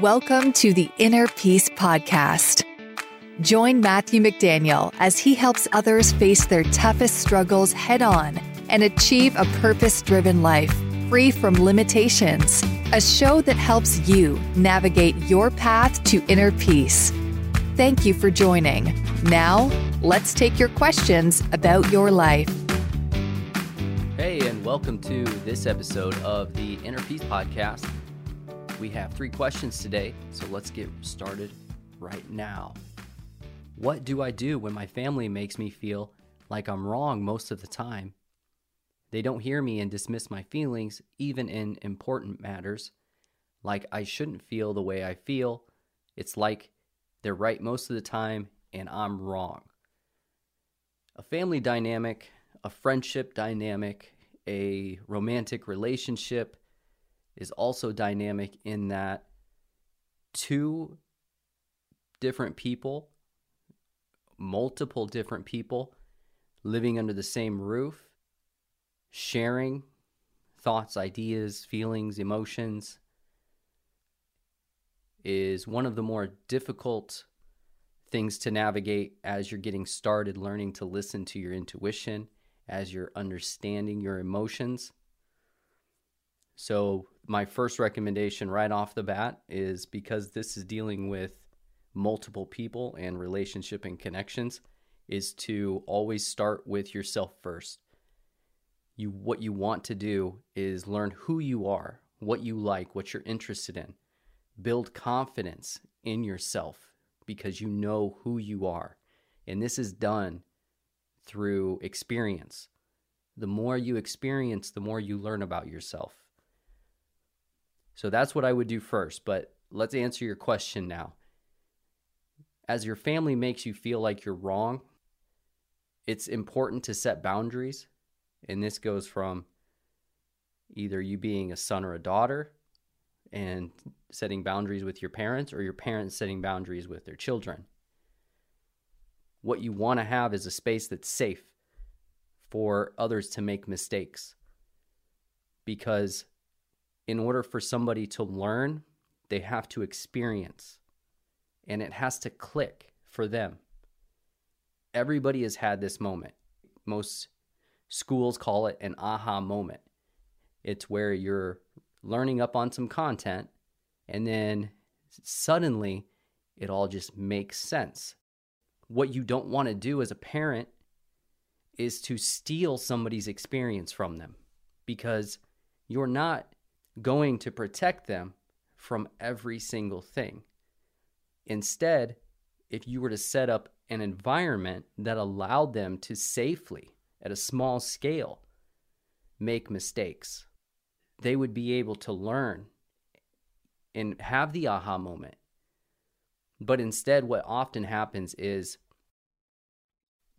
Welcome to the Inner Peace Podcast. Join Matthew McDaniel as he helps others face their toughest struggles head on and achieve a purpose driven life free from limitations. A show that helps you navigate your path to inner peace. Thank you for joining. Now, let's take your questions about your life. Hey, and welcome to this episode of the Inner Peace Podcast. We have three questions today, so let's get started right now. What do I do when my family makes me feel like I'm wrong most of the time? They don't hear me and dismiss my feelings, even in important matters, like I shouldn't feel the way I feel. It's like they're right most of the time and I'm wrong. A family dynamic, a friendship dynamic, a romantic relationship, is also dynamic in that two different people, multiple different people living under the same roof, sharing thoughts, ideas, feelings, emotions is one of the more difficult things to navigate as you're getting started learning to listen to your intuition, as you're understanding your emotions. So, my first recommendation right off the bat is because this is dealing with multiple people and relationship and connections is to always start with yourself first. You what you want to do is learn who you are, what you like, what you're interested in. Build confidence in yourself because you know who you are. And this is done through experience. The more you experience, the more you learn about yourself. So that's what I would do first. But let's answer your question now. As your family makes you feel like you're wrong, it's important to set boundaries. And this goes from either you being a son or a daughter and setting boundaries with your parents, or your parents setting boundaries with their children. What you want to have is a space that's safe for others to make mistakes. Because in order for somebody to learn, they have to experience and it has to click for them. Everybody has had this moment. Most schools call it an aha moment. It's where you're learning up on some content and then suddenly it all just makes sense. What you don't want to do as a parent is to steal somebody's experience from them because you're not going to protect them from every single thing. Instead, if you were to set up an environment that allowed them to safely, at a small scale, make mistakes, they would be able to learn and have the aha moment. But instead, what often happens is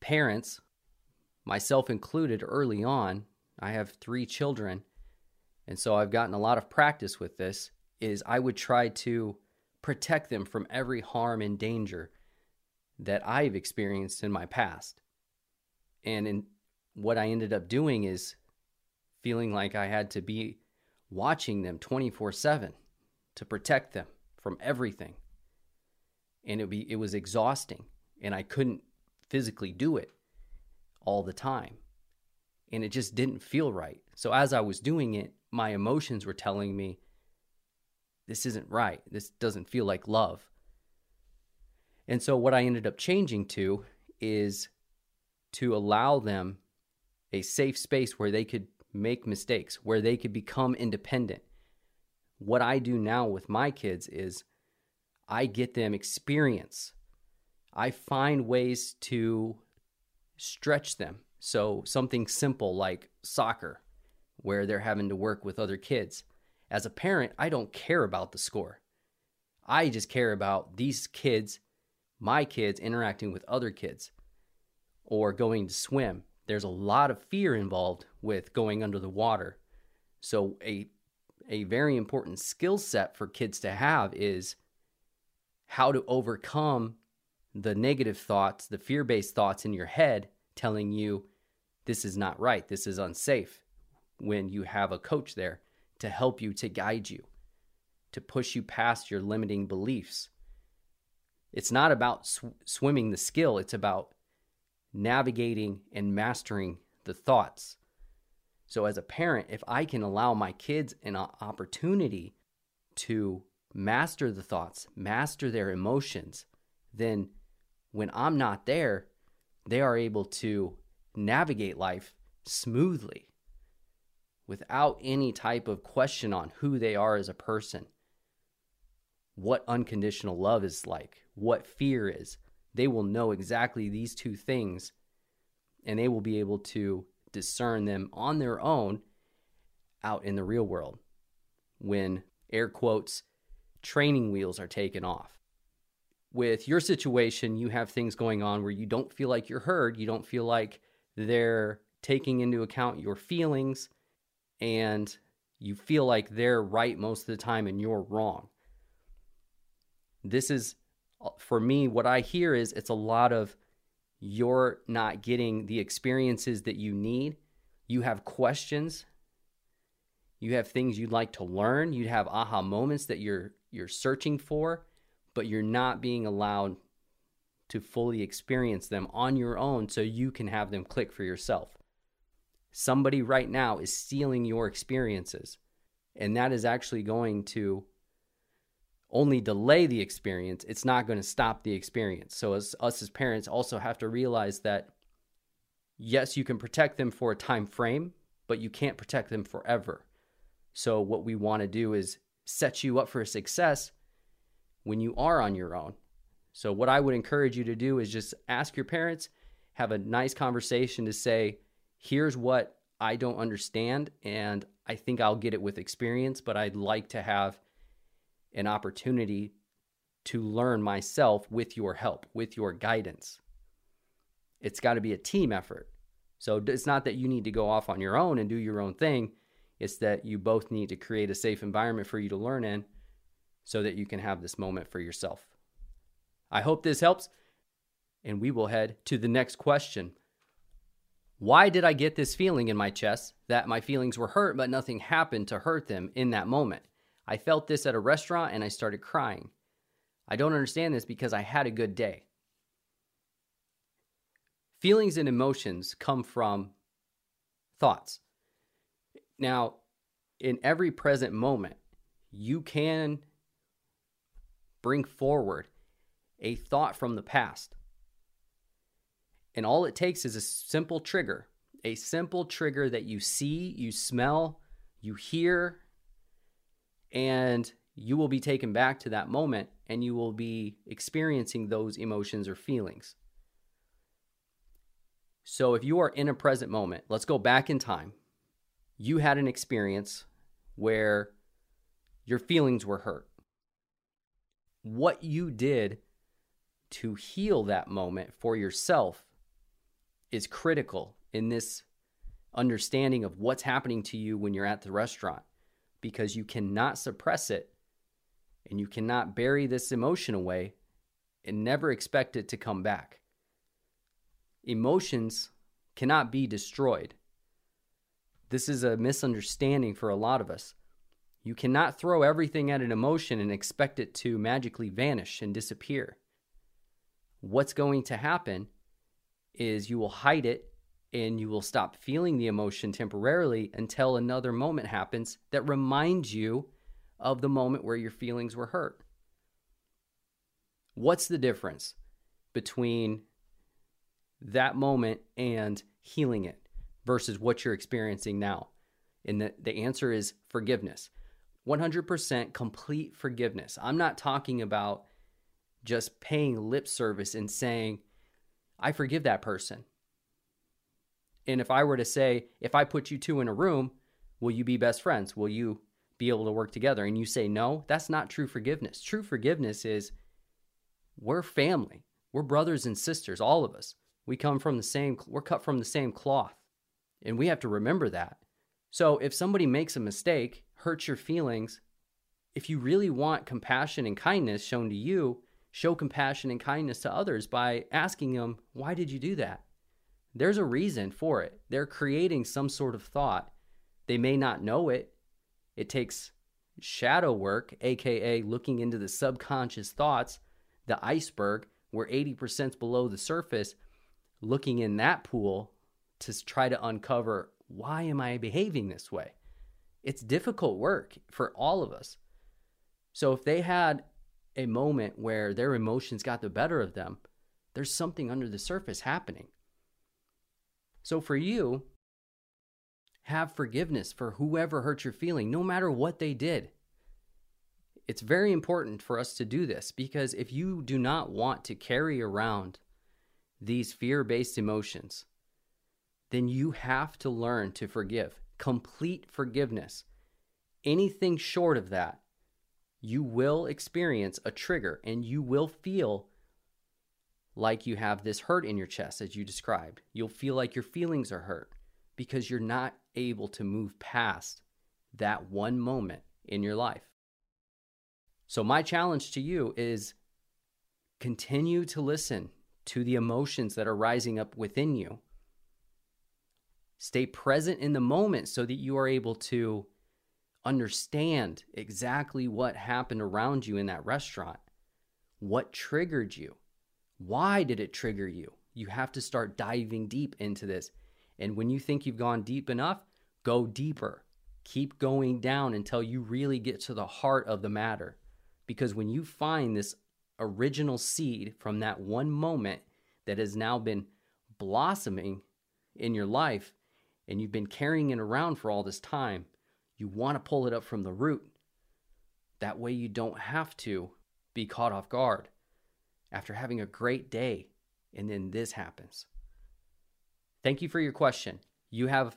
parents, myself included early on, I have three children, and so I've gotten a lot of practice with this, is I would try to protect them from every harm and danger that I've experienced in my past. And in what I ended up doing is feeling like I had to be watching them 24/7 to protect them from everything. And it be it was exhausting and I couldn't physically do it all the time. And it just didn't feel right. So as I was doing it, my emotions were telling me this isn't right. This doesn't feel like love. And so, what I ended up changing to is to allow them a safe space where they could make mistakes, where they could become independent. What I do now with my kids is I get them experience. I find ways to stretch them. So, something simple like soccer where they're having to work with other kids. As a parent, I don't care about the score. I just care about these kids, my kids, interacting with other kids or going to swim. There's a lot of fear involved with going under the water. So, a, a very important skill set for kids to have is how to overcome the negative thoughts, the fear based thoughts in your head telling you this is not right, this is unsafe when you have a coach there to help you, to guide you. to push you past your limiting beliefs. It's not about sw- swimming the skill, it's about navigating and mastering the thoughts. So, as a parent, if I can allow my kids an opportunity to master the thoughts, master their emotions, then when I'm not there, they are able to navigate life smoothly without any type of question on who they are as a person, what unconditional love is like, what fear is. They will know exactly these two things and they will be able to discern them on their own out in the real world when air quotes training wheels are taken off. With your situation, you have things going on where you don't feel like you're heard, you don't feel like they're taking into account your feelings, and you feel like they're right most of the time and you're wrong. This is, for me, what I hear is it's a lot of you're not getting the experiences that you need. You have questions. You have things you'd like to learn. You'd have aha moments that you're you're searching for, but you're not being allowed to fully experience them on your own so you can have them click for yourself. Somebody right now is stealing your experiences, and that is actually going to only delay the experience. It's not going to stop the experience. So, as us as parents also have to realize that yes, you can protect them for a time frame, but you can't protect them forever. So, what we want to do is set you up for success when you are on your own. So, what I would encourage you to do is just ask your parents, have a nice conversation to say, here's what I don't understand, and I think I'll get it with experience, but I'd like to have an opportunity to learn myself with your help, with your guidance. It's got to be a team effort. So it's not that you need to go off on your own and do your own thing. It's that you both need to create a safe environment for you to learn in so that you can have this moment for yourself. I hope this helps. And we will head to the next question. Why did I get this feeling in my chest that my feelings were hurt, but nothing happened to hurt them in that moment? I felt this at a restaurant and I started crying. I don't understand this because I had a good day. Feelings and emotions come from thoughts. Now, in every present moment, you can bring forward a thought from the past. And all it takes is a simple trigger, a simple trigger that you see, you smell, you hear, and you will be taken back to that moment and you will be experiencing those emotions or feelings. So, if you are in a present moment, let's go back in time. You had an experience where your feelings were hurt. What you did to heal that moment for yourself is critical in this understanding of what's happening to you when you're at the restaurant because you cannot suppress it and you cannot bury this emotion away and never expect it to come back. Emotions cannot be destroyed. This is a misunderstanding for a lot of us. You cannot throw everything at an emotion and expect it to magically vanish and disappear. What's going to happen is you will hide it and you will stop feeling the emotion temporarily until another moment happens that reminds you of the moment where your feelings were hurt. What's the difference between that moment and healing it versus what you're experiencing now? And the, the answer is forgiveness. 100% complete forgiveness. I'm not talking about just paying lip service and saying, I forgive that person. And if I were to say, if I put you two in a room, will you be best friends? Will you be able to work together? And you say no, that's not true forgiveness. True forgiveness is we're family. We're brothers and sisters, all of us. We come from the same, we're cut from the same cloth. And we have to remember that. So if somebody makes a mistake, hurts your feelings, if you really want compassion and kindness shown to you, show compassion and kindness to others by asking them, Why did you do that? There's a reason for it. They're creating some sort of thought. They may not know it. It takes shadow work, aka looking into the subconscious thoughts, the iceberg, where 80% below the surface, looking in that pool to try to uncover why am I behaving this way? It's difficult work for all of us. So if they had a moment where their emotions got the better of them, there's something under the surface happening. So for you, have forgiveness for whoever hurt your feeling, no matter what they did. It's very important for us to do this because if you do not want to carry around these fear based emotions, then you have to learn to forgive. Complete forgiveness. Anything short of that, you will experience a trigger and you will feel like you have this hurt in your chest, as you described. You'll feel like your feelings are hurt because you're not able to move past that one moment in your life. So, my challenge to you is continue to listen to the emotions that are rising up within you. Stay present in the moment so that you are able to understand exactly what happened around you in that restaurant. What triggered you? Why did it trigger you? You have to start diving deep into this. And when you think you've gone deep enough, go deeper. Keep going down until you really get to the heart of the matter. Because when you find this original seed from that one moment that has now been blossoming in your life and you've been carrying it around for all this time, you want to pull it up from the root. That way, you don't have to be caught off guard after having a great day and then this happens. Thank you for your question. You have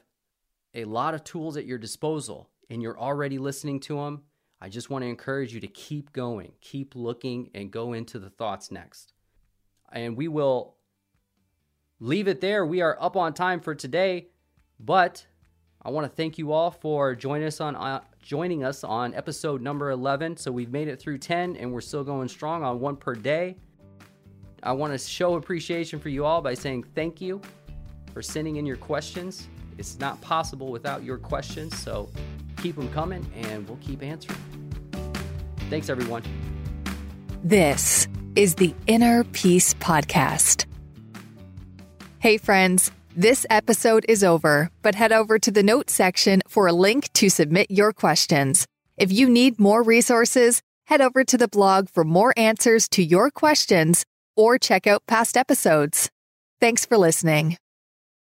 a lot of tools at your disposal and you're already listening to them. I just want to encourage you to keep going, keep looking, and go into the thoughts next. And we will leave it there. We are up on time for today, but I want to thank you all for joining us on uh, joining us on episode number 11. So we've made it through 10 and we're still going strong on one per day. I want to show appreciation for you all by saying thank you for sending in your questions. It's not possible without your questions, so keep them coming and we'll keep answering. Thanks, everyone. This is the Inner Peace Podcast. Hey, friends, this episode is over, but head over to the notes section for a link to submit your questions. If you need more resources, head over to the blog for more answers to your questions or check out past episodes. Thanks for listening.